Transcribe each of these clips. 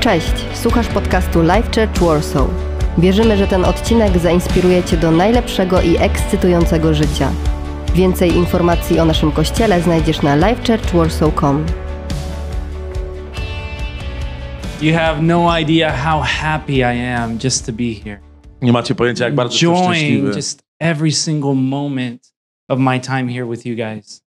Cześć, słuchasz podcastu Life Church Warsaw. Wierzymy, że ten odcinek zainspiruje Cię do najlepszego i ekscytującego życia. Więcej informacji o naszym kościele znajdziesz na lifechurchwarsaw.com. You have no idea how happy I am just to be here. Nie macie pojęcia, jak bardzo jestem Enjoying szczęśliwy. just every single moment of my time here with you guys.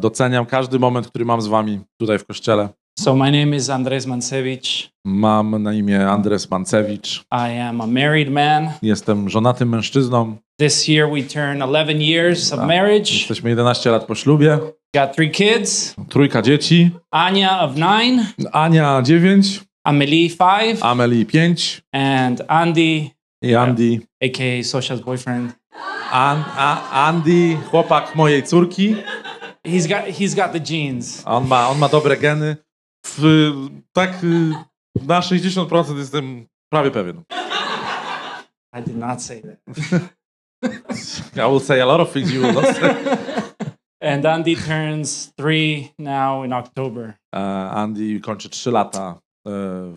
Doceniam każdy moment, który mam z wami tutaj w kościele. So my name is Andres Mansevich. Mam na imię Andres Mancewicz. I am a married man. Jestem żonatym mężczyzną. This year we turn 11 years of Ah. marriage. Jesteśmy 11 lat po ślubie. Got three kids. Trójka dzieci. Anya of nine, Ania 9, Amelie five, Amelie 5 and Andy, i Andy. aka Sosha's boyfriend. An, a, Andy, chłopak mojej córki. He's got he's got the genes. On ma, on ma dobre geny. W, tak y, na 60% jestem prawie pewien. I did not say that. I will say a lot of things you will not say. And Andy turns three now in October. E, Andy kończy 3 lata e,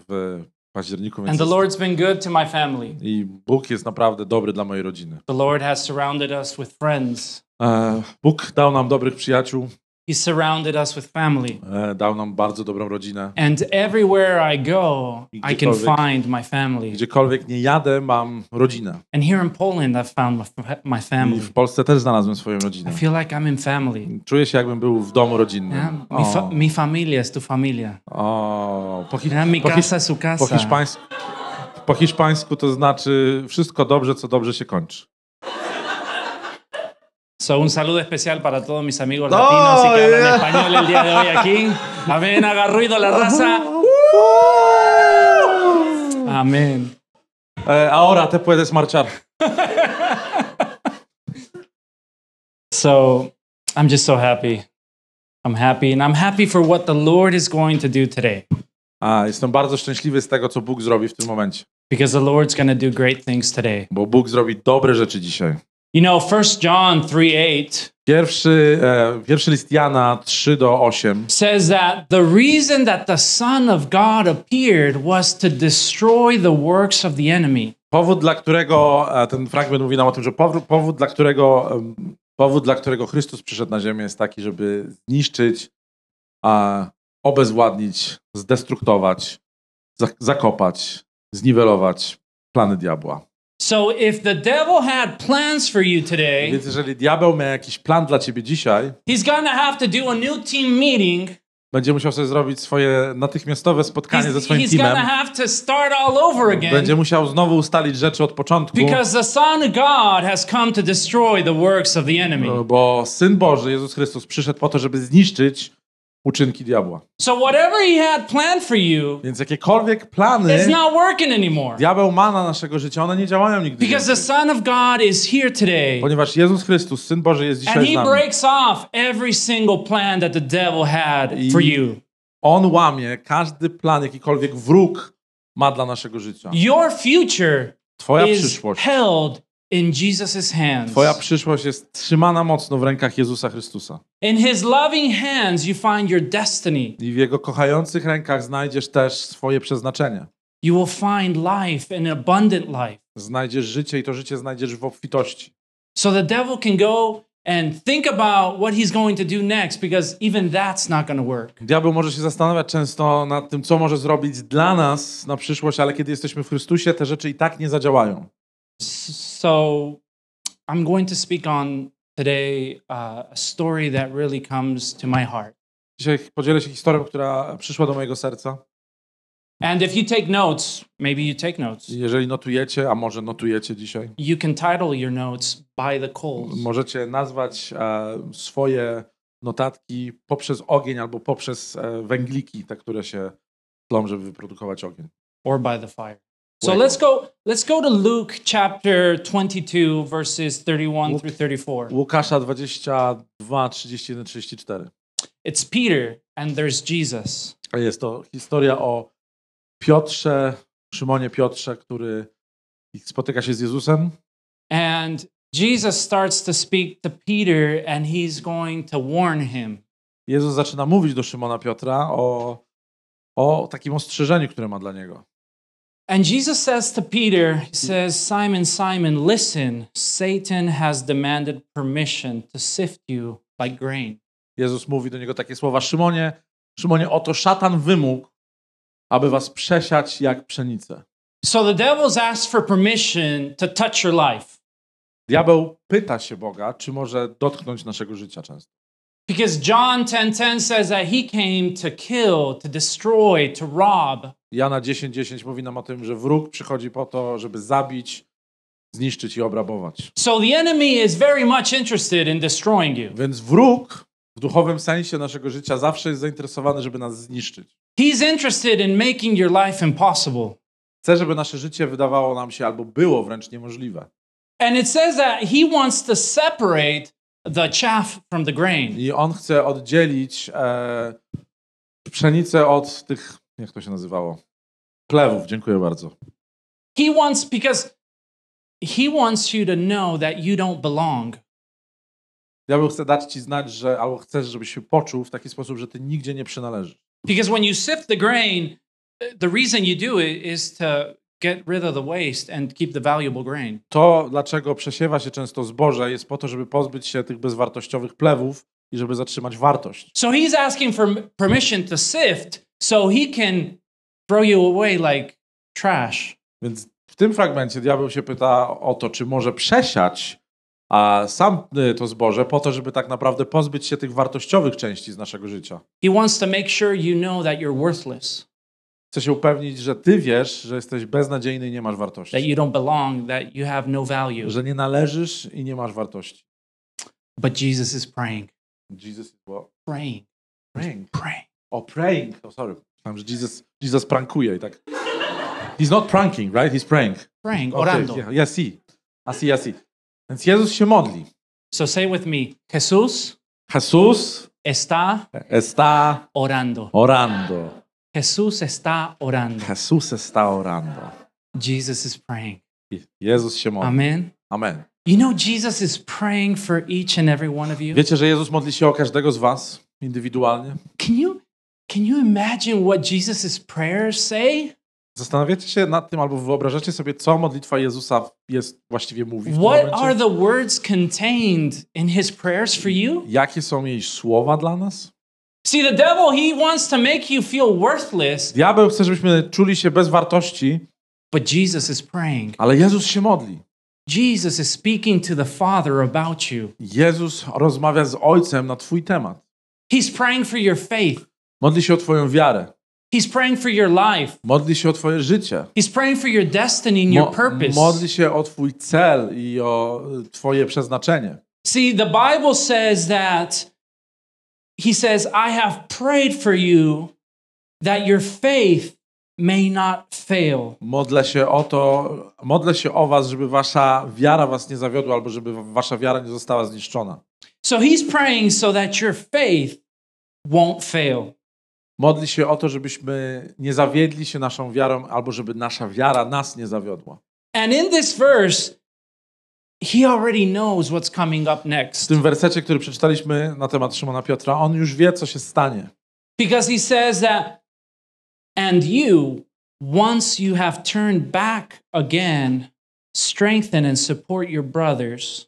w październiku. Więc And the Lord's been good to my family. I Bóg jest naprawdę dobry dla mojej rodziny. The Lord has surrounded us with friends. E, Bóg dał nam dobrych przyjaciół, He surrounded us with family. e, dał nam bardzo dobrą rodzinę. And everywhere I go, I can find my family. Gdziekolwiek nie jadę, mam rodzinę. And here in Poland, I've found my, fa- my I family. w Polsce też znalazłem swoją rodzinę. I feel like I'm in family. Czuję się, jakbym był w domu rodzinnym. Yeah? Mi, fa- O, mi familia es tu familia. o, po, hi- Yeah? Mi po, casa es su po, casa. hiszpańsku, po hiszpańsku to znaczy wszystko dobrze, co dobrze się kończy. So, un saludo especial para todos mis amigos No, latinos y que hablan yeah. español el día de hoy aquí. Amén, haga ruido la raza. Amén. E, ahora te puedes marchar. So, I'm just so happy. I'm happy, and I'm happy for what the Lord is going to do today. A, jestem bardzo szczęśliwy z tego, co Bóg zrobi w tym momencie. Because the Lord's going to do great things today. Bo Bóg zrobi dobre rzeczy dzisiaj. You know, 1 John 3 8 Pierwszy, e, pierwszy list Jana 3 do 8 says that the reason that the Son of God appeared was to destroy the works of the enemy. Powód, dla którego e, ten fragment mówi nam o tym, że powód, powód, dla którego powód, dla którego Chrystus przyszedł na ziemię jest taki, żeby zniszczyć, a obezwładnić, zdestruktować, zak- zakopać, zniwelować plany diabła. So if the devil had plans for you today, Więc jeżeli diabeł ma jakiś plan dla ciebie dzisiaj, he's to have to do a new team meeting. będzie musiał sobie zrobić swoje natychmiastowe spotkanie ze He's, swoim he's teamem, have to start all over again. będzie musiał znowu ustalić rzeczy od początku, Because the Son of God has come to destroy the works of the enemy. bo Syn Boży, Jezus Chrystus, przyszedł po to, żeby zniszczyć uczynki diabła. So whatever he had planned for you Więc jakiekolwiek plany is not working anymore. diabeł ma na naszego życia, one nie działają nigdy Because the. Son of God is here today. Ponieważ Jezus Chrystus, Syn Boży jest And dzisiaj z he nami. breaks off every single plan that the devil had for you. On łamie każdy plan, jakikolwiek wróg ma dla naszego życia. Your future Twoja is przyszłość, held in Jesus' hands. twoja przyszłość jest trzymana mocno w rękach Jezusa Chrystusa. In his loving hands, you find your destiny. I w Jego kochających rękach znajdziesz też swoje przeznaczenie. You will find life, an abundant life. Znajdziesz życie i to życie znajdziesz w obfitości. So the devil can go and think about what he's going to do next because even that's not going to work. Diabeł może się zastanawiać często nad tym, co może zrobić dla nas na przyszłość, ale kiedy jesteśmy w Chrystusie, te rzeczy i tak nie zadziałają. So I'm going to speak on today uh, a story that really comes to my heart. Dzisiaj podzielę się historią, która przyszła do mojego serca. And if you take notes, maybe you take notes. Jeżeli notujecie, a może notujecie dzisiaj, You can title your notes by the coals możecie nazwać e, swoje notatki poprzez ogień albo poprzez e, węgliki, te, które się tlą, żeby wyprodukować ogień. or by the fire. So let's go let's go to Luke chapter 22 verses 31 Luke. through 34. Łukasza 22, 31, 34. It's Peter and there's Jesus. A Jest to historia o Piotrze, Szymonie Piotrze, który spotyka się z Jezusem And Jesus starts to speak to Peter and he's going to warn him. Jezus zaczyna mówić do Szymona Piotra o o takim ostrzeżeniu, które ma dla niego. And Jesus says to Peter, He says, Simon, Simon, listen, Satan has demanded permission to sift you like grain. Jezus mówi do niego takie słowa: Szymonie, Szymonie, oto szatan wymógł, aby was przesiać jak pszenicę. So the devil's asked for permission to touch your life Diabeł pyta się Boga, czy może dotknąć naszego życia często. because John 10:10 says that he came to kill, to destroy, to rob. Jana 10:10 mówi nam o tym, że wróg przychodzi po to, żeby zabić, zniszczyć i obrabować. So the enemy is very much interested in destroying you. Więc wróg w duchowym sensie naszego życia zawsze jest zainteresowany, żeby nas zniszczyć. He's interested in making your life impossible. Chce, żeby nasze życie wydawało nam się albo było wręcz niemożliwe. And it says that he wants to separate the chaff from the grain. I on chce oddzielić e, pszenicę od tych, jak to się nazywało? Plewów, dziękuję bardzo. He wants because he wants you to know that you don't belong. Diabeł chce dać ci znać, że albo chcesz, żebyś się poczuł w taki sposób, że ty nigdzie nie przynależysz. Because when you sift the grain, the reason you do it is to get rid of the waste and keep the valuable grain. To, dlaczego przesiewa się często zboże, jest po to, żeby pozbyć się tych bezwartościowych plewów i żeby zatrzymać wartość. So he's asking for permission to sift so he can throw you away like trash. Więc w tym fragmencie diabeł się pyta o to, czy może przesiać a sam to zboże po to, żeby tak naprawdę pozbyć się tych wartościowych części z naszego życia. He wants to make sure you know that you're worthless, Chce się upewnić, że ty wiesz, że jesteś beznadziejny i nie masz that wartości. you don't belong, that you have no value. Że nie należysz i nie masz wartości. But Jesus is praying, Jesus is what? praying, Praying. praying. O, praying. Oh, sorry. Myślałem, że Jesus, Jesus prankuje i tak. He's not pranking, right? He's praying. Praying, Okay, orando. yeah, yeah, see. I I see. Więc Jezus się modli. So say with me, Jesús Jesus está está orando. orando. Jesús está orando. Jesus está orando. Jesus is praying. Jezus się modli. Amen. Amen. You know, Jesus is praying for each and every one of you. Wiecie, że Jezus modli się o każdego z was indywidualnie? Can you can you imagine what Jesus' prayers say? Zastanawiacie się nad tym albo wyobrażacie sobie, co modlitwa Jezusa jest właściwie mówi w What are the words contained in his prayers for you? Jakie są jej słowa dla nas? See, the devil, he wants to make you feel worthless, Diabeł chce, żebyśmy czuli się bez wartości, but Jesus is praying. ale Jezus się modli. Jesus is speaking to the Father about you. Jezus rozmawia z Ojcem na twój temat. He's praying for your faith. Modli się o twoją wiarę. He's praying for your life. Modli się o twoje życie. He's praying for your destiny and your Mo- purpose. modli się o twój cel i o y, twoje przeznaczenie. See, the Bible says that he says, I have prayed for you that your faith may not fail. Modlę się o to, modlę się o was, żeby wasza wiara was nie zawiodła, albo żeby wasza wiara nie została zniszczona. So he's praying so that your faith won't fail. Modli się o to, żebyśmy nie zawiedli się naszą wiarą, albo żeby nasza wiara nas nie zawiodła. And in this verse, he already knows what's coming up W next tym wersecie, który przeczytaliśmy na temat Szymona Piotra, on już wie, co się stanie. because he says that, and you, once you have turned back again, strengthen and support your brothers.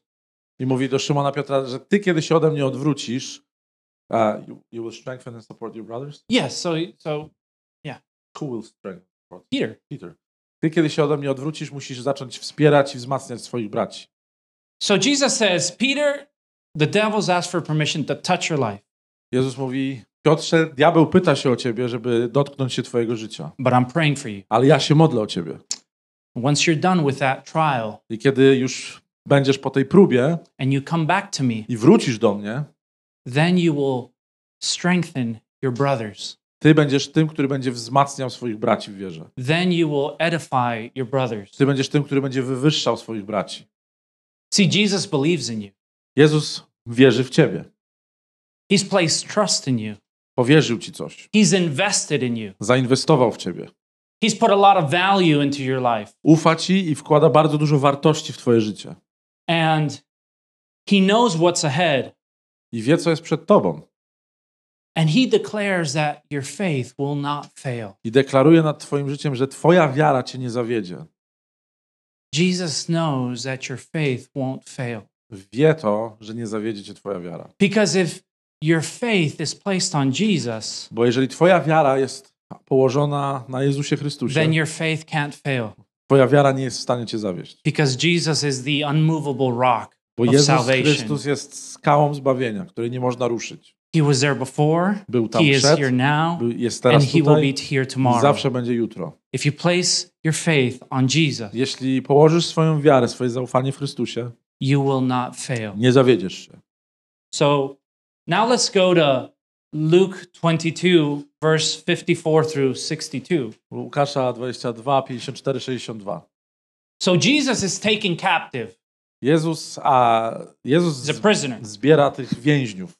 I mówi do Szymona Piotra, że ty, kiedy się ode mnie odwrócisz, uh, you, you will strengthen and support your brothers? Yes, so, so Who will strengthen? Peter, Peter. Ty, kiedy się ode mnie odwrócisz, musisz zacząć wspierać i wzmacniać swoich braci. So Jesus says, Peter, the devil's asked for permission to touch your life, Jezus mówi, Piotrze, diabeł pyta się o ciebie, żeby dotknąć się twojego życia, but I'm praying for you. ale ja się modlę o ciebie. Once you're done with that trial I kiedy już będziesz po tej próbie and you come back to me, i wrócisz do mnie, then you will strengthen your brothers. ty będziesz tym, który będzie wzmacniał swoich braci w wierze. Then you will edify your brothers. Ty będziesz tym, który będzie wywyższał swoich braci. See, Jesus believes in you. Jezus wierzy w ciebie. He's placed trust in you. Powierzył ci coś. He's invested in you. Zainwestował w ciebie. He's put a lot of value into your life. Ufa ci i wkłada bardzo dużo wartości w twoje życie. And he knows what's ahead. I wie, co jest przed tobą. And he declares that your faith will not fail. I deklaruje nad twoim życiem, że twoja wiara cię nie zawiedzie. Jesus knows that your faith won't fail. Wie to, że nie zawiedzie cię twoja wiara. Because if your faith is placed on Jesus, Bo jeżeli twoja wiara jest położona na Jezusie Chrystusie, then your faith can't fail. twoja wiara nie jest w stanie cię zawieść. Because Jesus is the unmovable rock Bo Jezus. Chrystus jest skałą zbawienia, której nie można ruszyć. He was there before, Był tam he is przed, here now, był- jest and teraz he will tutaj be here i tomorrow. zawsze będzie jutro. If you place your faith on Jesus, Jeśli położysz swoją wiarę, swoje zaufanie w Chrystusie, you will not fail. nie zawiedziesz się. So now let's go to Luke 22, verse 54 through 62. Łukasza 22, 54, 62. So Jesus is taken captive, Jezus, a Jezus zbiera tych więźniów.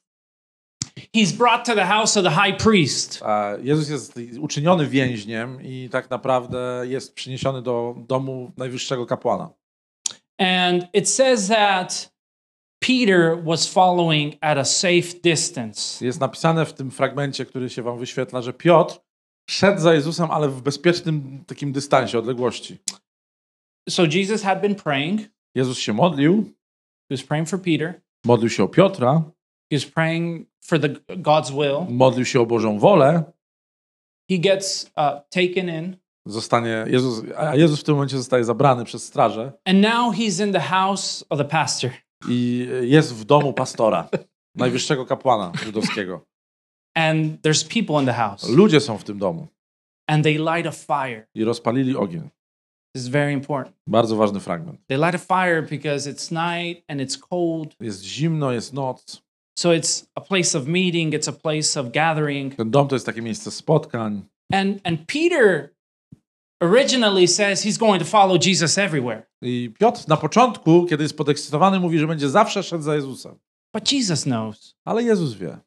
He's brought to the house of the high priest. A Jezus jest uczyniony więźniem i tak naprawdę jest przyniesiony do domu najwyższego kapłana. And it says that Peter was following at a safe distance. Jest napisane w tym fragmencie, który się wam wyświetla, że Piotr szedł za Jezusem, ale w bezpiecznym takim dystansie, odległości. So Jesus had been praying. Jezus się modlił, He was praying for Peter. modlił się o Piotra, He was praying for the God's will. modlił się o Bożą wolę, He gets uh, taken in, zostanie Jezus, a Jezus w tym momencie zostaje zabrany przez strażę and now he's in the house of the pastor. i jest w domu pastora, najwyższego kapłana żydowskiego. And there's people in the house, Ludzie są w tym domu and they light a fire. i rozpalili ogień. Is very important. Bardzo ważny fragment. They light a fire because it's night and it's cold. Jest zimno, jest noc. So it's a place of meeting, it's a place of gathering. Ten dom to jest takie miejsce spotkań. And and Peter originally says he's going to follow Jesus everywhere. I Piotr na początku, kiedy jest podekscytowany, mówi, że będzie zawsze szedł za Jezusem. But Jesus knows. Ale Jezus wie.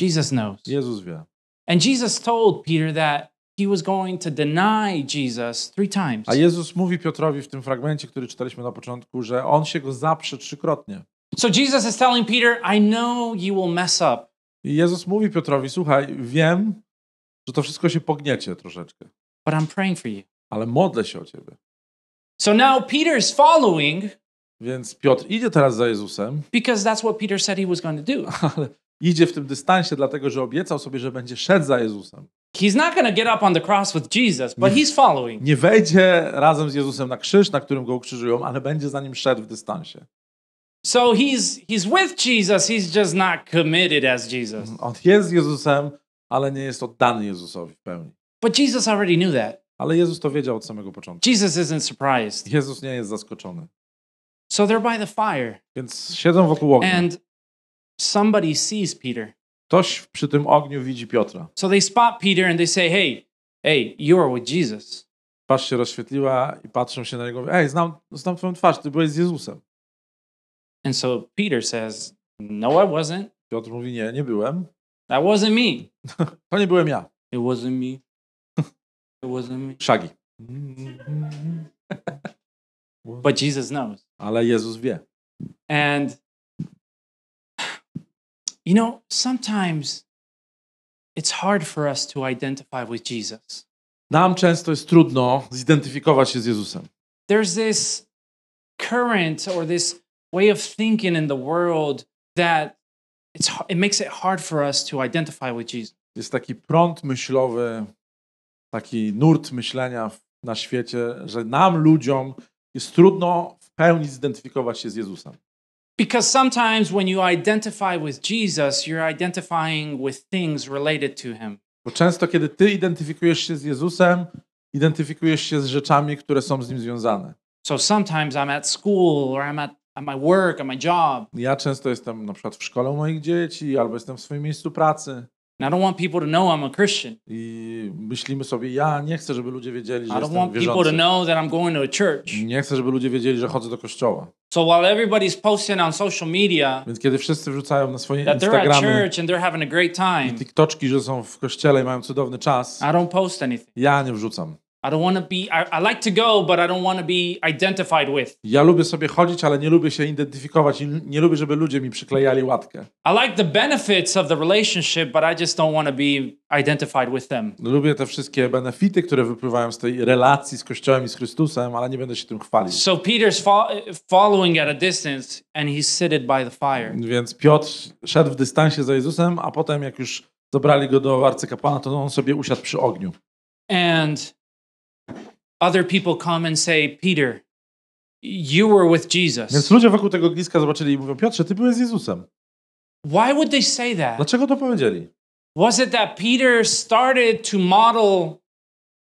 Jesus knows. Jezus wie. And Jesus told Peter that he was going to deny Jesus three times. A Jezus mówi Piotrowi w tym fragmencie, który czytaliśmy na początku, że on się go zaprze trzykrotnie. So Jesus is telling Peter, I know you will mess up. I Jezus mówi Piotrowi, słuchaj, wiem, że to wszystko się pogniecie troszeczkę, but I'm praying for you. ale modlę się o ciebie. So now Peter's following Więc Piotr idzie teraz za Jezusem, because that's what Peter said he was going to do. ale idzie w tym dystansie, dlatego że obiecał sobie, że będzie szedł za Jezusem. He's not going to get up on the cross with Jesus, but he's following. Nie wejdzie razem z Jezusem na krzyż, na którym go ukrzyżują, ale będzie za nim szedł w dystansie. So he's he's with Jesus, he's just not committed as Jesus. On jest z Jezusem, ale nie jest oddany Jezusowi w pełni. But Jesus already knew that. Ale Jezus to wiedział od samego początku. Jesus isn't surprised. Jezus nie jest zaskoczony. So they're by the fire Więc siedzą wokół ognia. and somebody sees Peter. Ktoś przy tym ogniu widzi Piotra. So they spot Peter and they say, "Hey, hey, you are with Jesus." Twarz się rozświetliła i patrzą się na niego. Ej, znam, znam twoją twarz, ty byłeś z Jezusem. And so Peter says, "No, I wasn't. Piotr mówi, nie, nie byłem. That wasn't me. To nie byłem ja. It wasn't me. It wasn't me." Szagi. But Jesus knows. Ale Jezus wie. And you know, sometimes it's hard for us to identify with Jesus. Nam często jest trudno zidentyfikować się z Jezusem. There's this current or this way of thinking in the world that it's it makes it hard for us to identify with Jesus. Jest taki prąd myślowy, taki nurt myślenia na świecie, że nam, ludziom, jest trudno w pełni zidentyfikować się z Jezusem. Because sometimes when you identify with Jesus, you're identifying with things related to him. Bo często, kiedy ty identyfikujesz się z Jezusem, identyfikujesz się z rzeczami, które są z nim związane. So sometimes I'm at school or I'm at, at my work, at my job, Ja często jestem na przykład w szkole moich dzieci, albo jestem w swoim miejscu pracy and I don't want people to know I'm a Christian. i myślimy sobie, ja nie chcę, żeby ludzie wiedzieli, I że don't jestem want people to wierzący. know that I'm going to a church. Nie chcę, żeby ludzie wiedzieli, że chodzę do kościoła. So while everybody's posting on social media Więc kiedy wszyscy wrzucają na swoje that they're at Instagramy church and they're having a great i time, TikToczki, że są w kościele i mają cudowny czas, I don't post anything. ja nie wrzucam. I don't want to be, I, I like to go, but I don't want to be identified with. Ja lubię sobie chodzić, ale nie lubię się identyfikować i nie lubię, żeby ludzie mi przyklejali łatkę. I like the benefits of the relationship, but I just don't want to be identified with them. Lubię te wszystkie benefity, które wypływają z tej relacji z Kościołem i z Chrystusem, ale nie będę się tym chwalić. So Peter's fo- following at a distance, and he's seated by the fire. Więc Piotr szedł w dystansie za Jezusem, a potem jak już zabrali go do arcykapłana, to on sobie usiadł przy ogniu. And other people come and say, Peter, you were with Więc Jesus. ludzie wokół tego ogniska zobaczyli i mówią, Piotrze, ty byłeś z Jezusem. Why would they say that? Dlaczego to powiedzieli? Was it that Peter started to model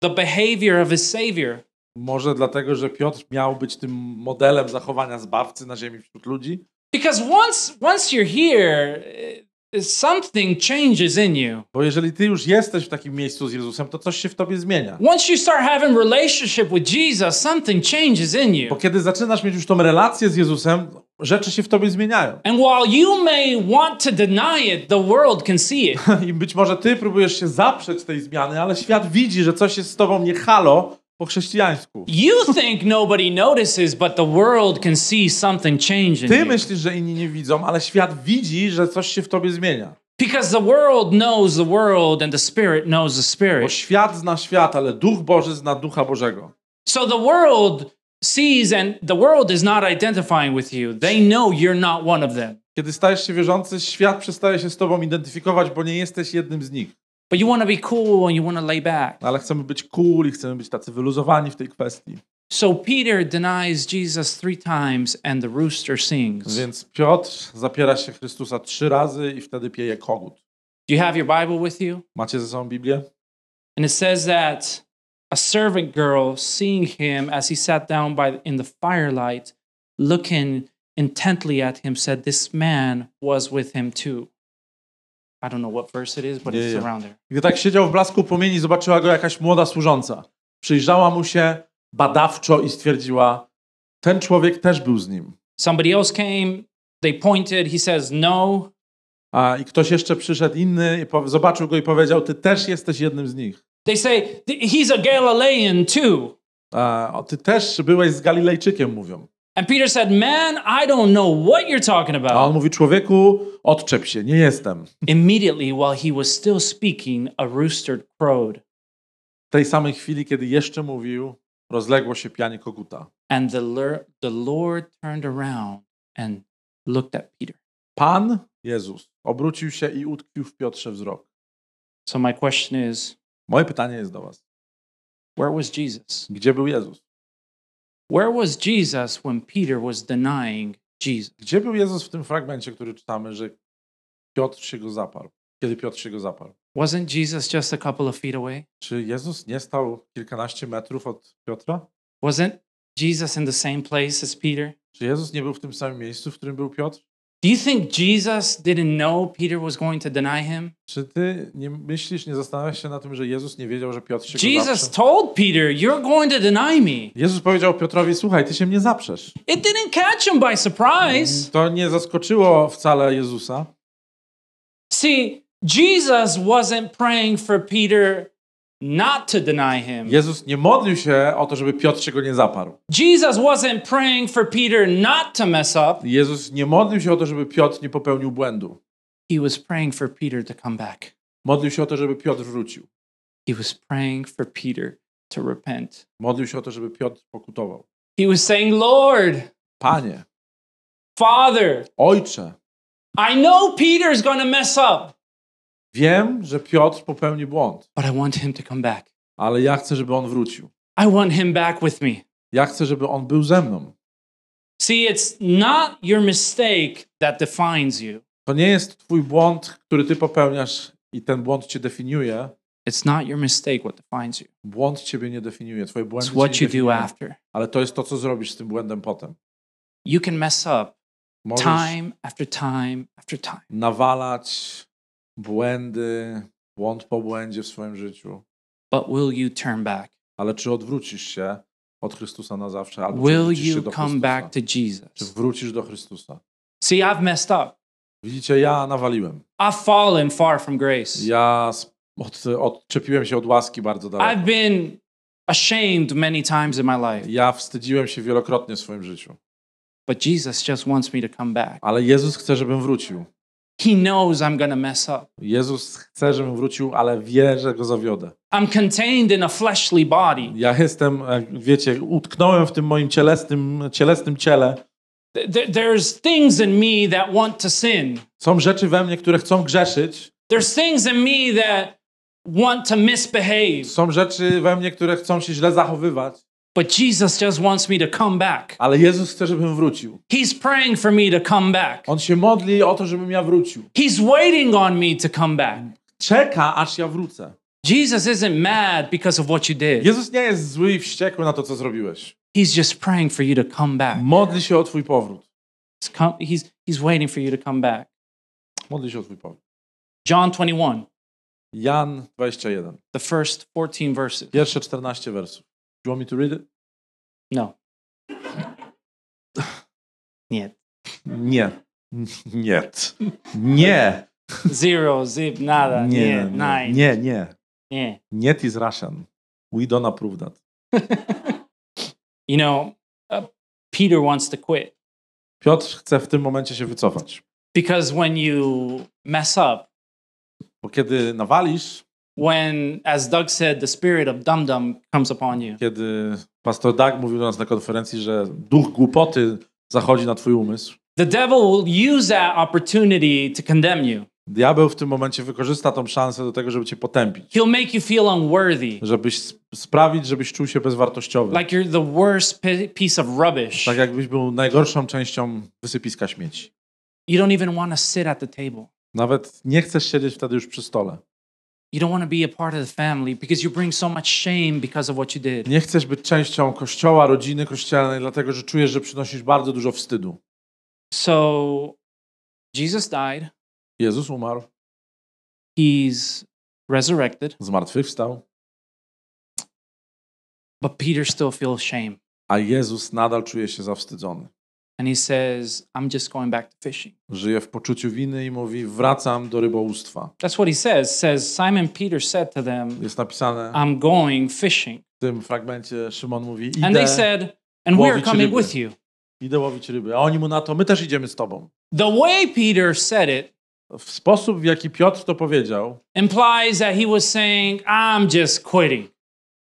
the behavior of his Savior? Może dlatego, że Piotr miał być tym modelem zachowania zbawcy na ziemi wśród ludzi? Because once once you're here, something changes in you. Bo jeżeli ty już jesteś w takim miejscu z Jezusem, to coś się w tobie zmienia. Once you start having relationship with Jesus, something changes in Bo you. kiedy zaczynasz mieć już tą relację z Jezusem, rzeczy się w tobie zmieniają. And while you may want to deny it, the world can see it. I być może ty próbujesz się zaprzeć tej zmiany, ale świat widzi, że coś jest z tobą nie halo po chrześcijańsku. You think nobody notices, but the world can see something change in Ty you. myślisz, że inni nie widzą, ale świat widzi, że coś się w tobie zmienia. Because the world knows the world and the spirit knows the Bo spirit. świat zna świat, ale Duch Boży zna Ducha Bożego. So the world sees and the world is not identifying with you. They know you're not one of them. Kiedy stajesz się wierzący, świat przestaje się z tobą identyfikować, bo nie jesteś jednym z nich. But you want to be cool and you want to lay back. Ale chcemy być cool i chcemy być tacy wyluzowani w tej kwestii. So Peter denies Jesus three times and the rooster sings. Więc Piotr zapiera się Chrystusa trzy razy i wtedy pieje kogut. Do you have your Bible with you? Macie ze sobą Biblię? And it says that a servant girl, seeing him as he sat down by in the firelight, looking intently at him, said, This man was with him too. I don't know what verse it is, but it's around there. Gdy tak siedział w blasku płomieni, zobaczyła go jakaś młoda służąca. Przyjrzała mu się badawczo i stwierdziła, ten człowiek też był z nim. Somebody else came, they pointed, he says, No. A i ktoś jeszcze przyszedł inny, i zobaczył go i powiedział, ty też jesteś jednym z nich. They say, He's a Galilean too. A ty też byłeś z Galilejczykiem, mówią. And Peter said, Man, I don't know what you're talking A on about. mówi, człowieku, odczep się, nie jestem. Immediately, while he was still speaking, a rooster crowed. W tej samej chwili, kiedy jeszcze mówił, rozległo się pianie koguta. And the, the Lord turned around and looked at Peter. Pan Jezus obrócił się i utkwił w Piotrze wzrok. So, my question is Moje pytanie jest do was. where was Jesus? Gdzie był Jezus? Where was Jesus when Peter was denying Jesus? Gdzie był Jezus w tym fragmencie, który czytamy, że Piotr się go zaparł? Kiedy Piotr się go zaparł? Wasn't Jesus just a couple of feet away? Czy Jezus nie stał kilkanaście metrów od Piotra? Wasn't Jesus in the same place as Peter? Czy Jezus nie był w tym samym miejscu, w którym był Piotr? Do you think Jesus didn't know Peter was going to deny him? Czy ty nie myślisz, nie zastanawiasz się na tym, że Jezus nie wiedział, że Piotr się go Jesus zaprze? told Peter, You're going to deny me. Jezus powiedział Piotrowi, słuchaj, ty się mnie zaprzesz. It didn't catch him by surprise. To nie zaskoczyło wcale Jezusa. See, Jesus wasn't praying for Peter not to deny him. Jezus nie modlił się o to, żeby Piotr się go nie zaparł. Jesus wasn't praying for Peter not to mess up. Jezus nie modlił się o to, żeby Piotr nie popełnił błędu. He was praying for Peter to come back. Modlił się o to, żeby Piotr wrócił. He was praying for Peter to repent. Modlił się o to, żeby Piotr pokutował. He was saying, Lord, Panie, Father, Ojcze, I know Peter's to mess up, wiem, że Piotr popełni błąd, but I want him to come back. ale ja chcę, żeby on wrócił. I want him back with me. Ja chcę, żeby on był ze mną. See, it's not your mistake that defines you. To nie jest twój błąd, który ty popełniasz i ten błąd cię definiuje. It's not your mistake what defines you. Błąd ciebie nie definiuje, twoje błędy It's what you do after. Ale to jest to, co zrobisz z tym błędem potem. You can mess up Możesz time after time after time. nawalać błędy, błąd po błędzie w swoim życiu. But will you turn back? Ale czy odwrócisz się od Chrystusa na zawsze, albo czy Will you do come Chrystusa? back to Czy Jesus? wrócisz do Chrystusa? See, I've messed up. Widzicie, ja nawaliłem. I've fallen far from grace. Ja od, odczepiłem się od łaski bardzo daleko. I've been ashamed many times in my life. Ja wstydziłem się wielokrotnie w swoim życiu. But Jesus just wants me to come back. Ale Jezus chce, żebym wrócił. He knows I'm to mess up. Jezus chce, żebym wrócił, ale wie, że go zawiodę. I'm contained in a fleshly body. Ja jestem, jak wiecie, utknąłem w tym moim cielesnym, cielesnym ciele. Th- There's things in me that want to sin. Są rzeczy we mnie, które chcą grzeszyć. There's things in me that want to misbehave. Są rzeczy we mnie, które chcą się źle zachowywać. But Jesus just wants me to come back. Ale Jezus chce, żebym wrócił. He's praying for me to come back. On się modli o to, żebym ja wrócił. He's waiting on me to come back. Czeka, aż ja wrócę. Jesus isn't mad because of what you did. Jezus nie jest zły i wściekły na to, co zrobiłeś. He's just praying for you to come back. Modli się o twój powrót. He's, come, he's, he's waiting for you to come back. Modli się o twój powrót. John 21, Jan 21. the first 14 verses. Pierwsze 14 wersów. You want me to read it? No. Nie. Nie. Nie. Nie. Zero, zip, nada, nie, Nie. nine, Nie, nie. nie. Niet is Russian. We don't approve that. You know, uh, Peter wants to quit Piotr chce w tym momencie się wycofać. because when you mess up, Bo kiedy nawalisz, when, as Doug said, the spirit of dum dum comes upon you, kiedy pastor Doug mówił do nas na konferencji, że duch głupoty zachodzi na twój umysł, the devil will use that opportunity to condemn you. diabeł w tym momencie wykorzysta tą szansę do tego, żeby cię potępić. He'll make you feel unworthy, Żebyś sp- sprawić, żebyś czuł się bezwartościowy. like you're the worst pi- piece of rubbish. Tak jakbyś był najgorszą częścią wysypiska śmieci. You don't even want to sit at the table. Nawet nie chcesz siedzieć wtedy już przy stole. Nie chcesz być częścią kościoła, rodziny kościelnej, dlatego że czujesz, że przynosisz bardzo dużo wstydu. So Jesus died, Jezus umarł, he's resurrected, zmartwychwstał, but Peter still feels shame. a Jezus nadal czuje się zawstydzony. And he says, I'm just going back to fishing. Żyje w poczuciu winy i mówi: Wracam do rybołówstwa. That's what he says. Says Simon Peter said to them, Jest napisane I'm going fishing. w tym fragmencie, Szymon mówi: And they Idę, said, and we're łowić coming ryby. with you. idę łowić ryby. A oni mu na to: My też idziemy z tobą. The way Peter said it W sposób, w jaki Piotr to powiedział, implies that he was saying, I'm just quitting.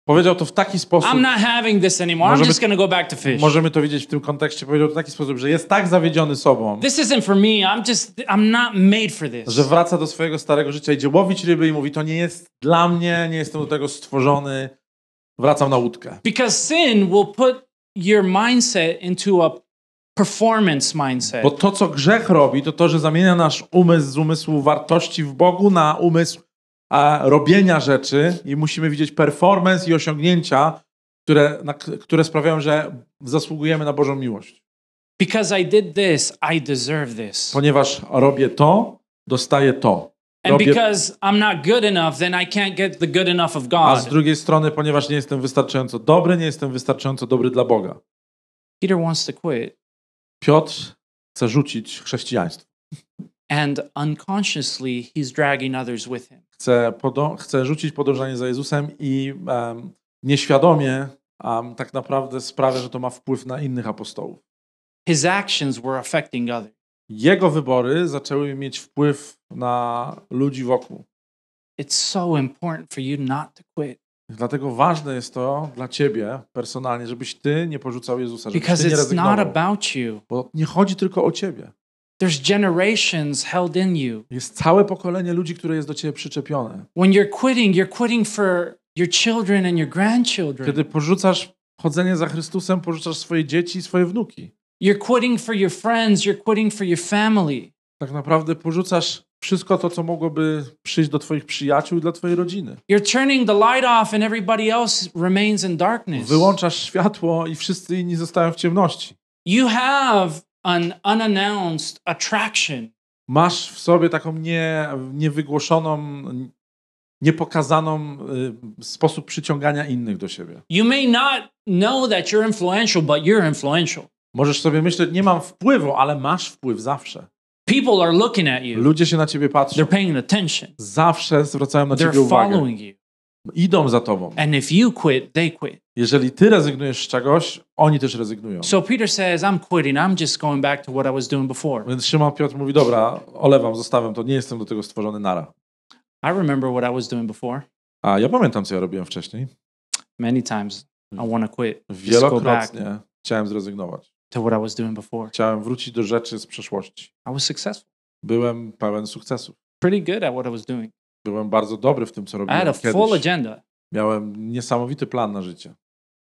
Powiedział to w taki sposób. I'm not having this anymore. I'm Możemy- just to go back to fish. Możemy to widzieć w tym kontekście. Powiedział to w taki sposób, że jest tak zawiedziony sobą, This isn't for me. I'm just, I'm not made for this. że wraca do swojego starego życia, idzie łowić ryby i mówi: To nie jest dla mnie, nie jestem do tego stworzony. Wracam na łódkę. Because sin will put your mindset into a performance mindset. Bo to, co grzech robi, to to, że zamienia nasz umysł z umysłu wartości w Bogu na umysł robienia rzeczy i musimy widzieć performance i osiągnięcia, które, na, które sprawiają, że zasługujemy na Bożą miłość. Because I did this, I deserve this. Ponieważ robię to, dostaję to. And Robię, because I'm not good enough, then I can't get the good enough of a z drugiej strony, ponieważ nie jestem wystarczająco dobry, nie jestem wystarczająco dobry dla Boga. Peter wants to quit. Piotr chce rzucić chrześcijaństwo. And unconsciously, he's dragging others with him. Chce, chce rzucić podążanie za Jezusem i em, nieświadomie em, tak naprawdę sprawia, że to ma wpływ na innych apostołów. His actions were affecting others. Jego wybory zaczęły mieć wpływ na ludzi wokół. It's so important for you not to quit Dlatego ważne jest to dla ciebie personalnie, żebyś ty nie porzucał Jezusa, żebyś because ty nie not rezygnował. about you. Bo nie chodzi tylko o ciebie. There's generations held in you. Jest całe pokolenie ludzi, które jest do ciebie przyczepione. When you're quitting, you're quitting for your children and your grandchildren. Kiedy porzucasz chodzenie za Chrystusem, porzucasz swoje dzieci i swoje wnuki. You're quitting for your friends, you're quitting for your family. Tak naprawdę porzucasz wszystko to, co mogłoby przyjść do twoich przyjaciół i dla twojej rodziny. You're turning the light off and everybody else remains in darkness. Wyłączasz światło i wszyscy inni zostają w ciemności. You have an unannounced attraction. Masz w sobie taką nie, niewygłoszoną, niepokazaną y, sposób przyciągania innych do siebie. You may not know that you're influential, but you're influential. Możesz sobie myśleć, nie mam wpływu, ale masz wpływ zawsze. People are looking at you. Ludzie się na ciebie patrzą. They're paying attention. Zawsze zwracają na They're ciebie uwagę. following you. Idą za tobą. And if you quit, they quit. Jeżeli ty rezygnujesz z czegoś, oni też rezygnują. So Peter says, I'm quitting. I'm just going back to what I was doing before. Więc Szymon Piotr mówi, dobra, olewam, zostawiam to, nie jestem do tego stworzony nara. I remember what I was doing before. A ja pamiętam, co ja robiłem wcześniej. Many times I want to quit. Wielokrotnie chciałem zrezygnować. to what I was doing before. Chciałem wrócić do rzeczy z przeszłości. I was successful. Byłem pełen sukcesów. Pretty good at what I was doing. Byłem bardzo dobry w tym, co I had robiłem a full kiedyś. agenda. Miałem niesamowity plan na życie.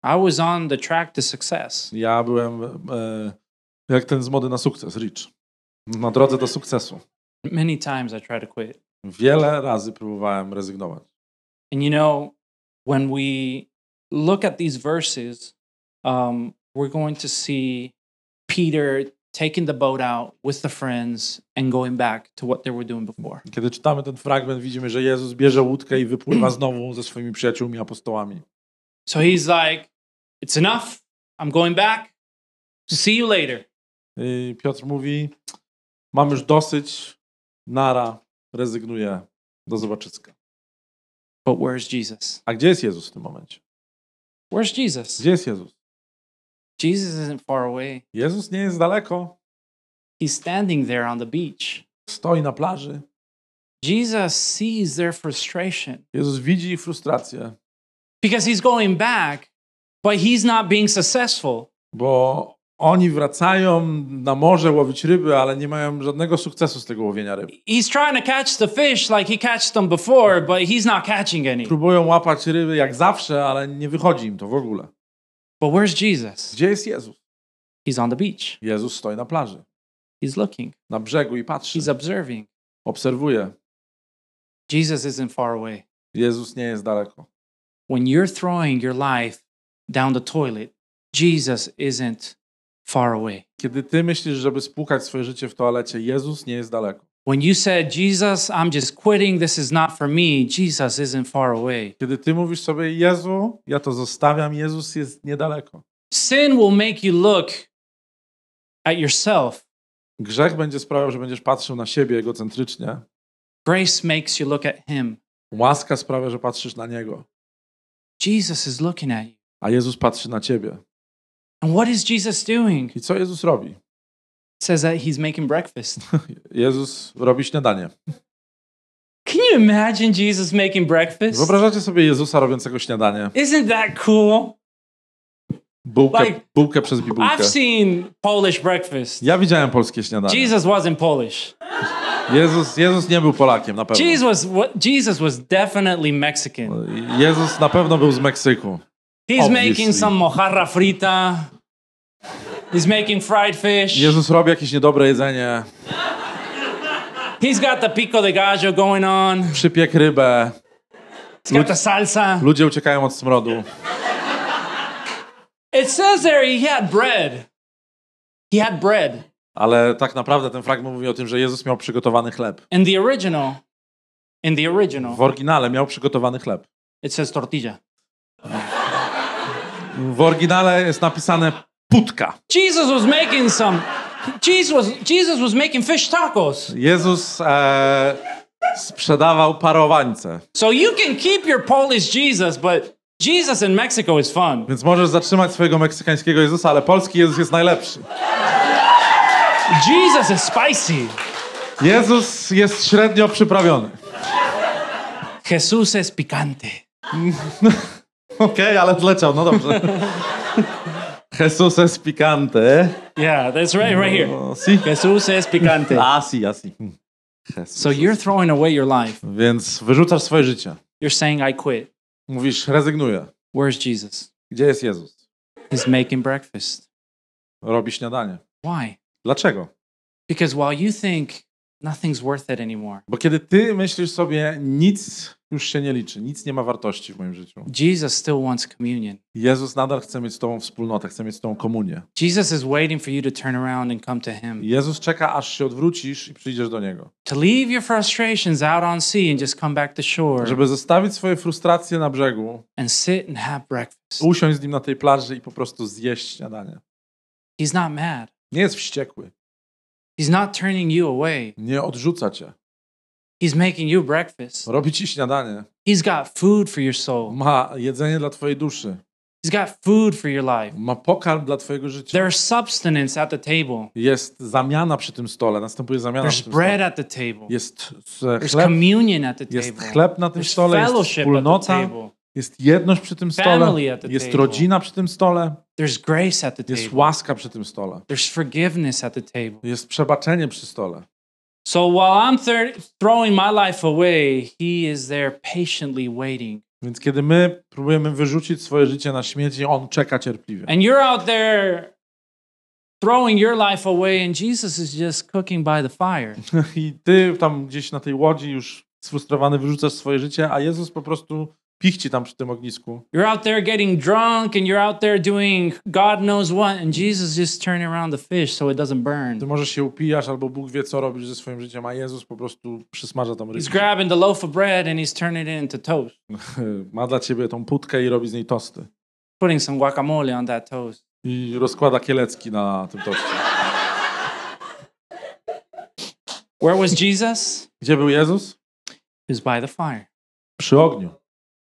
I was on the track to success. Ja byłem e, jak ten z mody na sukces, Rich. Na drodze do sukcesu. Many times I tried to quit. Wiele razy próbowałem rezygnować. And you know, when we look at these verses, um, we're going to see Peter taking the boat out with the friends and going back to what they were doing before. Kiedy czytamy ten fragment, widzimy, że Jezus bierze łódkę i wypływa znowu ze swoimi przyjaciółmi, apostołami. So he's like, It's enough. I'm going back. See you later. I Piotr mówi, mam już dosyć, nara, rezygnuję, do zobaczyska. But where's Jesus? A gdzie jest Jezus w tym momencie? Where's Jesus? Gdzie jest Jezus? Jesus isn't far away. Jezus nie jest daleko, He's standing there on the beach. stoi na plaży. Jesus sees their frustration Jezus widzi ich frustrację, because he's going back, but he's not being successful. bo oni wracają na morze łowić ryby, ale nie mają żadnego sukcesu z tego łowienia ryb. He's trying to catch the fish like he catched them before, but he's not catching any. Próbują łapać ryby jak zawsze, ale nie wychodzi im to w ogóle. But where's Jesus? Gdzie jest Jezus? He's on the beach. Jezus stoi na plaży, He's looking. na brzegu i patrzy, He's observing. obserwuje. Jesus isn't far away. Jezus nie jest daleko. When you're throwing your life down the toilet, Jesus isn't far away. Kiedy ty myślisz, żeby spłukać swoje życie w toalecie, Jezus nie jest daleko. When you said, Jesus, I'm just quitting, this is not for me, Jesus isn't far away. Kiedy ty mówisz sobie, Jezu, ja to zostawiam, Jezus jest niedaleko. Sin will make you look at yourself. Grzech będzie sprawiał, że będziesz patrzył na siebie egocentrycznie. Grace makes you look at Him. Łaska sprawia, że patrzysz na Niego. Jesus is looking at you. A Jezus patrzy na ciebie. And what is Jesus doing? I co Jezus robi? Says that He's making breakfast. Jezus robi śniadanie. Can you imagine Jesus making breakfast? Wyobrażacie sobie Jezusa robiącego śniadanie? Isn't that cool? Bułkę, Like, bułkę przez bibułkę. I've seen Polish breakfast. Ja widziałem polskie śniadanie. Jesus wasn't Polish. Jezus, Jezus nie był Polakiem, na pewno. Jesus was, Jesus was definitely Mexican. Jezus na pewno był z Meksyku. He's Obviously. making some mojarra frita. He's making fried fish. Jezus robi jakieś niedobre jedzenie, He's got the pico de gallo going on. przypiek rybę, He's got the salsa. ludzie uciekają od smrodu. It says there he had bread. He had bread. Ale tak naprawdę ten fragment mówi o tym, że Jezus miał przygotowany chleb. In the original, in the original, W oryginale miał przygotowany chleb. it says tortilla. W oryginale jest napisane putka. Jesus was making some. Jesus was Jesus was making fish tacos. Jezus e, sprzedawał parowańce. So you can keep your Polish Jesus, but Jesus in Mexico is fun. Więc możesz zatrzymać swojego meksykańskiego Jezusa, ale polski Jezus jest najlepszy. Jesus is spicy. Jezus jest średnio przyprawiony. Jesus es picante. Okej, ale zleciał, no dobrze. Jesus es picante. Yeah, that's right, right here. O, si? Jesus es picante. Asi, asi. Hmm. Jesus. So you're throwing away your life. Więc wyrzucasz swoje życie. You're saying, I quit. Mówisz, rezygnuję. Where's Jesus? Gdzie jest Jezus? He's making breakfast. Robi śniadanie. Why? Dlaczego? Because while you think nothing's worth it anymore, Bo kiedy ty myślisz sobie, nic już się nie liczy, nic nie ma wartości w moim życiu. Jesus still wants communion. Jezus nadal chce mieć z tobą wspólnotę, chce mieć z tobą komunię. Jesus is waiting for you to turn around and come to Him. Jezus czeka, aż się odwrócisz i przyjdziesz do Niego. To leave your frustrations out on sea and just come back to shore Żeby zostawić swoje frustracje na brzegu, and sit and have breakfast. usiąść z Nim na tej plaży i po prostu zjeść śniadanie. He's not mad. Nie jest wściekły, He's not turning you away. nie odrzuca cię. He's making you breakfast. robi ci śniadanie, He's got food for your soul. ma jedzenie dla twojej duszy, He's got food for your life. ma pokarm dla twojego życia. There's substance at the table. Jest zamiana przy tym stole, następuje zamiana przy There's tym bread stole. at the table. Jest e, There's chleb, communion at the jest table. chleb na tym There's stole, jest fellowship at the wspólnota, table. jest jedność przy tym stole, Family at the jest table. rodzina przy tym stole, There's grace at the jest łaska przy tym stole, There's forgiveness at the table. jest przebaczenie przy stole. So while I'm throwing my life away, He is there patiently waiting. Więc kiedy my próbujemy wyrzucić swoje życie na śmieci, On czeka cierpliwie. And you're out there throwing your life away, and Jesus is just cooking by the fire. I ty tam gdzieś na tej łodzi już sfrustrowany wyrzucasz swoje życie, a Jezus po prostu pichci tam przy tym ognisku. You're out there getting drunk, and you're out there doing God knows what, and Jesus just turning around the fish so it doesn't burn. Ty może się upijasz, albo Bóg wie, co robisz ze swoim życiem, a Jezus po prostu przysmaża tam He's rybkę. grabbing the loaf of bread and he's turning it into toast, Ma dla ciebie tą putkę i robi z niej tosty. putting some guacamole on that toast. I rozkłada kielecki na tym toście. Where was Jesus? Gdzie był Jezus? He was by the fire. Przy ogniu.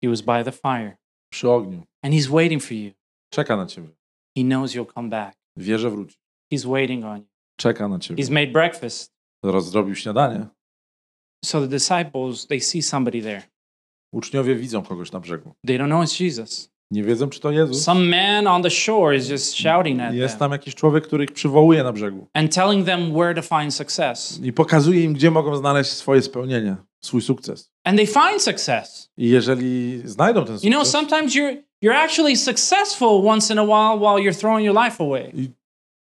He was by the fire. Przy ogniu. And he's waiting for you. Czeka na ciebie. He knows you'll come back. Wie, że wróci. He's waiting on you. Czeka na ciebie. He's made breakfast. Zaraz zrobił śniadanie. So the disciples, they see somebody there. Uczniowie widzą kogoś na brzegu. They don't know it's Jesus. Nie wiedzą, czy to Jezus. Some man on the shore is just shouting at Jest tam jakiś człowiek, który ich przywołuje na brzegu. and telling them where to find success. I pokazuje im, gdzie mogą znaleźć swoje spełnienie, swój sukces. And they find success. I jeżeli znajdą ten You know, sukces, sometimes you're you're actually successful once in a while while you're throwing your life away.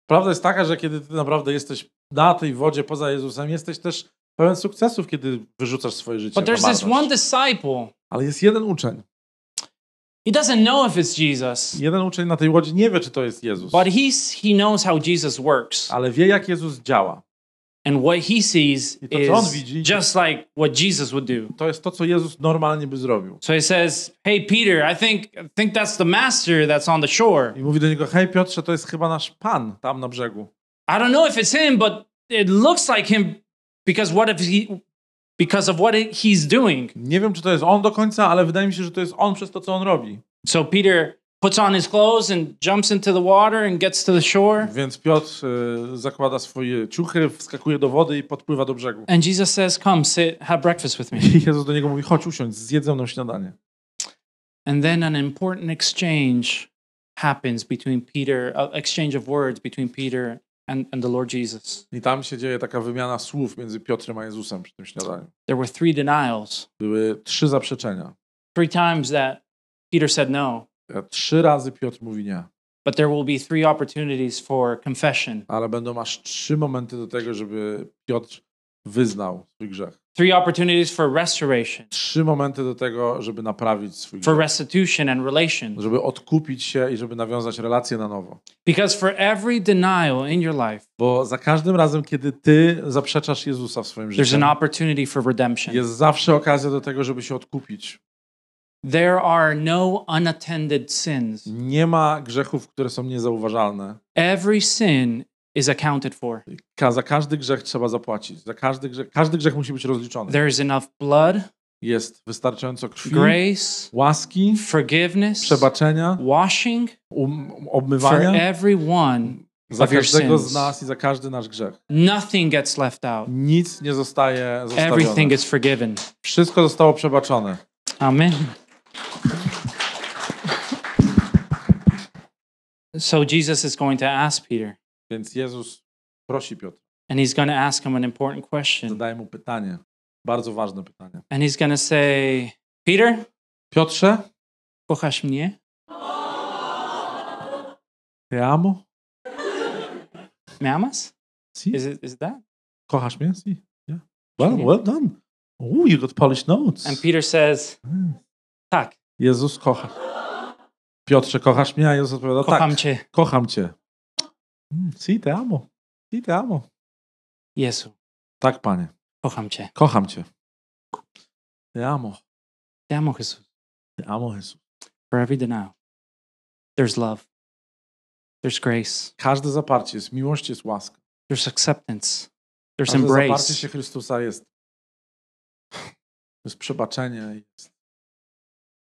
prawda jest taka, że kiedy ty naprawdę jesteś na tej wodzie poza Jezusem, jesteś też pełen sukcesów, kiedy wyrzucasz swoje życie But there's this one disciple. Ale jest jeden uczeń. He doesn't know if it's Jesus, Jeden uczeń na tej łodzi nie wie, czy to jest Jezus. but he's he knows how Jesus works. Ale wie, jak Jezus działa. And what he sees I to, co on widzi- just like what Jesus would do. To jest to, co Jezus normalnie by zrobił. So he says, "Hey Peter, I think I think that's the master that's on the shore. I mówi do niego, hej Piotrze, to jest chyba nasz Pan tam na brzegu. I don't know if it's him, but it looks like him because what if he because of what he's doing." Nie wiem, czy to jest on do końca, ale wydaje mi się, że to jest on przez to, co on robi. So Peter puts on his clothes and jumps into the water and gets to the shore. Więc Piotr y, zakłada swoje ciuchy, wskakuje do wody i podpływa do brzegu. And Jesus says, "Come, sit, have breakfast with me." I Jezus do niego mówi, chodź usiądź, zjedz ze mną śniadanie. And then an important exchange happens between Peter, uh, exchange of words between Peter and, and the Lord Jesus. I tam się dzieje taka wymiana słów między Piotrem a Jezusem przy tym śniadaniu. There were three denials. Były trzy zaprzeczenia. Three times that Peter said no, Trzy razy Piotr mówi nie, but there will be three opportunities for confession, ale będą aż trzy momenty do tego, żeby Piotr wyznał swój grzech. three opportunities for restoration, Trzy momenty do tego, żeby naprawić swój for grzech. restitution and relation. Żeby odkupić się i żeby nawiązać relacje na nowo. Because for every denial in your life, Bo za każdym razem, kiedy ty zaprzeczasz Jezusa w swoim there's życiu, an opportunity for redemption. jest zawsze okazja do tego, żeby się odkupić. There are no unattended sins. Nie ma grzechów, które są niezauważalne. Every sin is accounted for. Ka- za każdy grzech trzeba zapłacić. Za każdy grzech, każdy grzech musi być rozliczony. There is enough blood, Jest wystarczająco krwi, grace, łaski, forgiveness, przebaczenia, washing um, for obmywania everyone. za każdego z nas i za każdy nasz grzech. Nothing gets left out. Nic nie zostaje Everything zostawione. is forgiven. Wszystko zostało przebaczone. Amen. So Jesus is going to ask Peter, Więc Jezus prosi Piotra, and he's going to ask him an important question. zadaje mu pytanie, bardzo ważne pytanie. And he's going to say, Peter, Piotrze, kochasz mnie? te amo? ¿Me amas? Si? Is it is it that? Kochasz mnie? Si? Yeah. Well, well done. Oh, you got polished notes. And Peter says, Mm. Tak, Jezus kocha. Piotrze, kochasz mnie? A Jezus odpowiada, kocham tak, cię, kocham cię. Mm, Si, te amo. Si, te amo. Jezu, Tak, Panie, kocham cię. kocham cię. Te amo. Te amo, Jesús. Te amo, Jezus. For every denial, there's love. There's grace. Każde zaparcie jest miłość, jest łaska. There's acceptance. There's Każde zaparcie embrace. się Chrystusa jest jest przebaczenie, jest,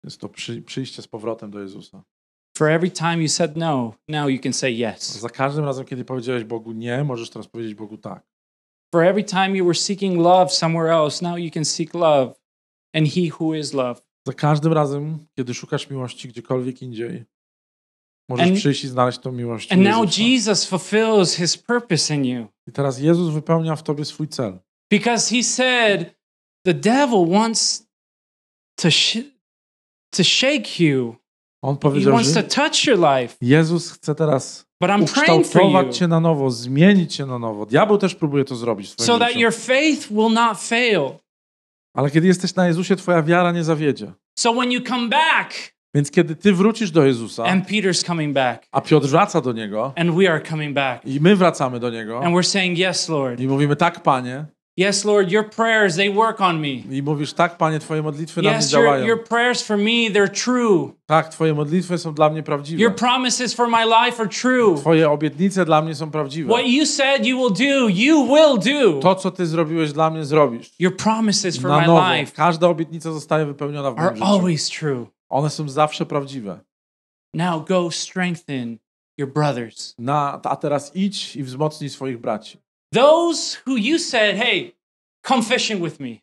jest to przy, przyjście z powrotem do Jezusa. For every time you said no, now you can say yes. Za każdym razem, kiedy powiedziałeś Bogu nie, możesz teraz powiedzieć Bogu tak. For every time you were seeking love somewhere else, now you can seek love and He who is love. Za każdym razem, kiedy szukasz miłości gdziekolwiek indziej, możesz And- przyjść i znaleźć tą miłość. And now. Jesus fulfills His purpose in you I teraz Jezus wypełnia w tobie swój cel. because He said, The devil wants to, to shake you, On He powiedział, wants to touch your life. Jezus chce teraz But I'm praying for you ukształtować cię na nowo, zmienić cię na nowo. Diabeł też próbuje to zrobić w so swoim that życiu. your faith will not fail. Ale kiedy jesteś na Jezusie, twoja wiara nie zawiedzie. So when you come back, Więc kiedy ty wrócisz do Jezusa, and Peter's coming back, a Piotr wraca do Niego and we are coming back, i my wracamy do Niego and we're saying, Yes, Lord. i mówimy tak, Panie, Yes, Lord, your prayers, they work on me. i mówisz tak, Panie, Twoje modlitwy na mnie Yes, your, działają. your prayers for me, they're true. Tak, Twoje modlitwy są dla mnie Your prawdziwe. promises for my life are true. Twoje obietnice dla mnie są prawdziwe. What you said you will do, you will do. To, co Ty zrobiłeś dla mnie, zrobisz. Your promises for Na my life Każda obietnica zostaje wypełniona w moim are życiu. always true. One są zawsze prawdziwe. Now go strengthen your brothers. Na, a teraz idź i wzmocnij swoich braci. Those who you said, hey, come fishing with me.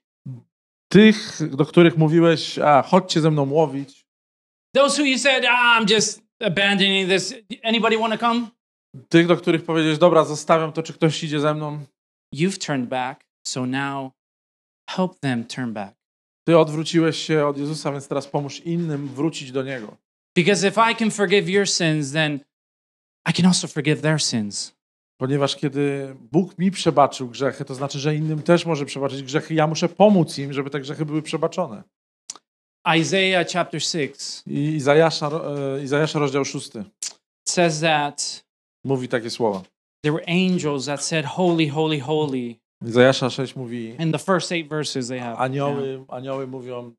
Tych, do których mówiłeś, a chodźcie ze mną łowić. Those who you said, ah, I'm just abandoning this. Anybody want to come? Tych, do których powiedziałeś, dobra, zostawiam to, czy ktoś idzie ze mną. You've turned back, so now help them turn back. Ty odwróciłeś się od Jezusa, więc teraz pomóż innym wrócić do Niego. Because if I can forgive your sins, then I can also forgive their sins. Ponieważ kiedy Bóg mi przebaczył grzechy, to znaczy, że innym też może przebaczyć grzechy. Ja muszę pomóc im, żeby te grzechy były przebaczone. Isaiah chapter 6 I Izajasza, e, Izajasza rozdział 6 says that mówi takie słowa. there were angels that said, Holy, holy, holy. Izajasza 6 mówi, In the first eight verses they have. anioły, anioły mówią,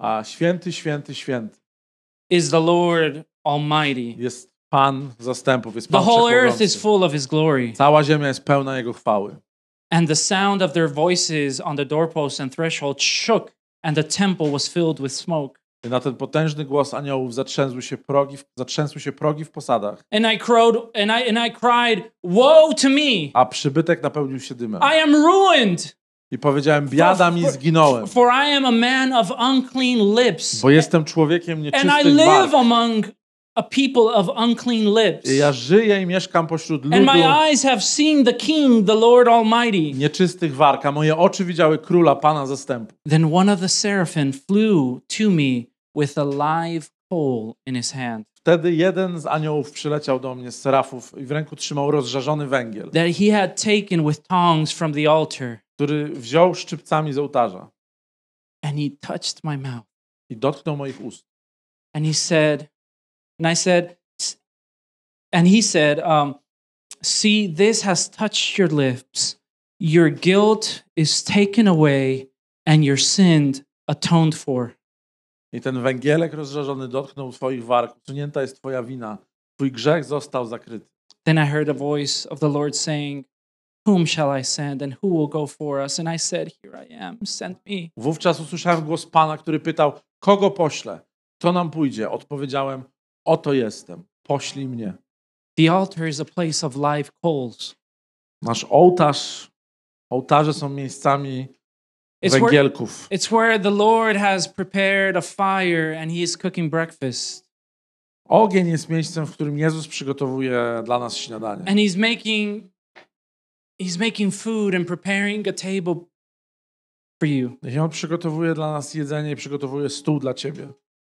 a święty, święty, święty Is the Lord Almighty. jest Pan zastępów, jest The Pan whole earth is full of His glory. Cała ziemia jest pełna Jego chwały. And the sound of their voices on the doorpost and threshold shook, and the temple was filled with smoke. I na ten potężny głos aniołów zatrzęsły się progi, w- zatrzęsły się progi w posadach, And I crowed, and I and I cried, Woe to me! a przybytek napełnił się dymem. I am ruined, I powiedziałem, biada mi, for- zginąłem, for I am a man of unclean lips, bo jestem człowiekiem and I nieczystych live bark. among a people of unclean lips. Ja żyję i mieszkam pośród And ludu my eyes have seen the King, the Lord Almighty. nieczystych warg, a moje oczy widziały króla, Pana zastępu. Then one of the seraphim flew to me with a live coal in his hand Wtedy jeden z aniołów przyleciał do mnie z serafów i w ręku trzymał rozżarzony węgiel, that he had taken with tongs from the altar, który wziął szczypcami z ołtarza and he touched my mouth. i dotknął moich ust. And he said, and I said, "S- and he said, um, see, this has touched your lips. Your guilt is taken away, and your sin atoned for. I ten węgielek rozżarzony dotknął twoich warg. Usunięta jest twoja wina. Twój grzech został zakryty. Then I heard a voice of the Lord saying, Whom shall I send, and who will go for us? And I said, Here I am, send me. Wówczas usłyszałem głos Pana, który pytał, kogo poślę? Kto nam pójdzie? Odpowiedziałem, oto jestem, poślij mnie. The altar is a place of live coals. Nasz ołtarz, ołtarze są miejscami It's where, węgielków. it's where the Lord has prepared a fire and he is cooking breakfast. Ogień jest miejscem, w którym Jezus przygotowuje dla nas śniadanie. And he's making he's making food and preparing a table for you. I On przygotowuje dla nas jedzenie i przygotowuje stół dla ciebie.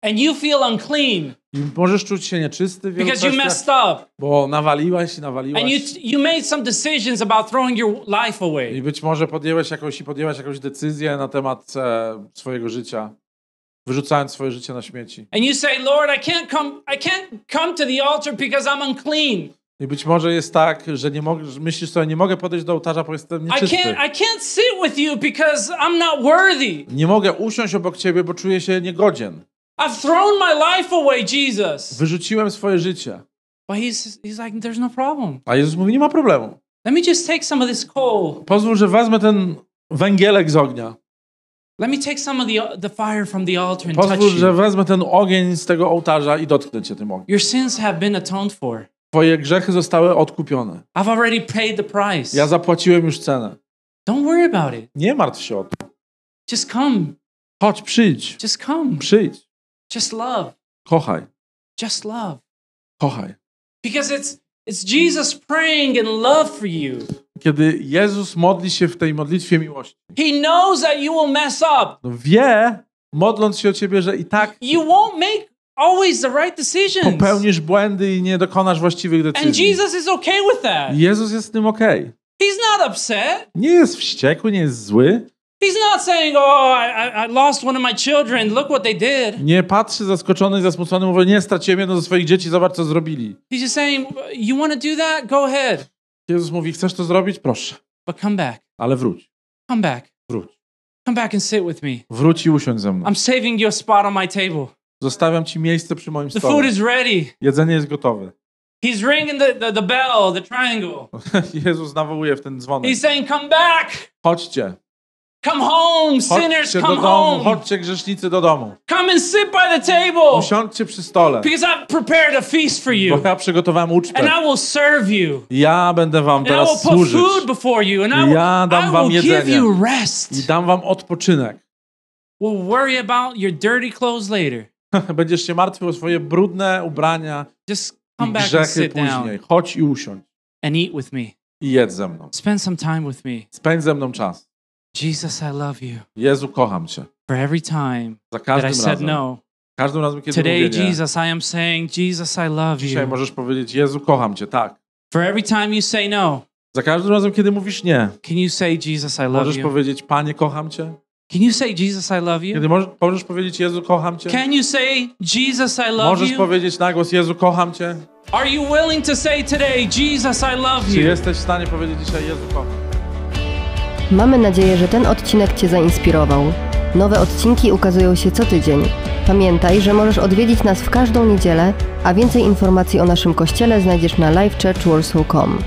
And you feel unclean I możesz czuć się nieczysty w because you messed up. bo nawaliłeś i nawaliłaś. And you you made some decisions about throwing your life I away. być może podjęłeś jakąś i podjęłaś jakąś decyzję na temat e, swojego życia, wyrzucając swoje życie na śmieci. And you say, Lord, I can't come, I can't come to the altar because I'm unclean. I być może jest tak, że nie mogę, myślisz sobie, nie mogę podejść do ołtarza, bo jestem I nieczysty. can't I can't sit with you because I'm not worthy. Nie mogę usiąść obok ciebie, bo czuję się niegodzien. I've thrown my life away, Jesus. Wyrzuciłem swoje życie. But he's he's like, there's no problem. A Jezus mówi, nie ma problemu. Let me just take some of this coal. Pozwól, że wezmę ten węgielek z ognia. Let me take some of the, the fire from the altar and touch Pozwól, że you. wezmę ten ogień z tego ołtarza i dotknę cię tym ogniem. Your sins have been atoned for. Twoje grzechy zostały odkupione. I've already paid the price. Ja zapłaciłem już cenę. Don't worry about it. Nie martw się o to. Just come. Chodź, przyjdź. Just come. Przyjdź. Just love. Kochaj. Just love. Kochaj. Because it's it's Jesus praying in love for you. Kiedy Jezus modli się w tej modlitwie miłości, He knows that you will mess up. no wie, modląc się o ciebie, że i tak You won't make always the right decisions. popełnisz błędy i nie dokonasz właściwych And decyzji. Jesus is okay with that. Jezus jest z tym okej. He's not upset. Nie jest wściekły, nie jest zły. He's not saying, "Oh, I, I- lost one of my children. Look what they did." Nie patrzy zaskoczony i zasmucony, mówi, nie, straciłem jedno ze swoich dzieci, zobacz co zrobili. He's just saying, "You want to do that? Go ahead, Jezus mówi, chcesz to zrobić? Proszę, but come back. ale wróć. Come back. Wróć. Come back and sit with me. Wróć i usiądź ze mną. I'm saving you a spot on my table. Zostawiam ci miejsce przy moim The food stole. is ready. Jedzenie jest gotowe. He's ringing the, the, the bell, the triangle. Jezus nawołuje w ten dzwonek. He's saying, "Come back. Chodźcie. Come home, sinners. Chodźcie do Come domu. home. Chodźcie grzesznicy do domu. Come and sit by the table." Usiądźcie przy stole. Because I've prepared a feast for Bo you, ja przygotowałem and ucztę. I will serve you, Ja będę wam and I will teraz put służyć. food before you, and I will, Ja dam I wam will give jedzenie. you I rest. dam wam odpoczynek. We'll worry about your dirty clothes later. Będziesz się martwił o swoje brudne ubrania Just i come back and sit później. down Chodź i usiądź. and eat with me. I jedz ze mną. Spend some time with me. Spędź ze mną czas. Jesus, I love you. Jezu, kocham cię. For every time Za that I każdym said razem. no, Każdym razem, kiedy today, mówię nie. Jesus, I am saying, Jesus, I love Dzisiaj you. możesz powiedzieć, Jezu, kocham cię. Tak. For every time you say no, Za każdym razem, kiedy mówisz nie, can you say, Jesus, I love możesz you? powiedzieć, Panie, kocham cię. Can you say, Jesus, I love you? Kiedy możesz, możesz powiedzieć, Jezu, kocham cię. Can you say, Jesus, I love Możesz you? powiedzieć na głos, Jezu, kocham cię. Are you willing to say today, Jesus, I love Czy you? jesteś w stanie powiedzieć dzisiaj, Jezu, kocham? Mamy nadzieję, że ten odcinek Cię zainspirował. Nowe odcinki ukazują się co tydzień. Pamiętaj, że możesz odwiedzić nas w każdą niedzielę, a więcej informacji o naszym kościele znajdziesz na livechurchwarsaw.com.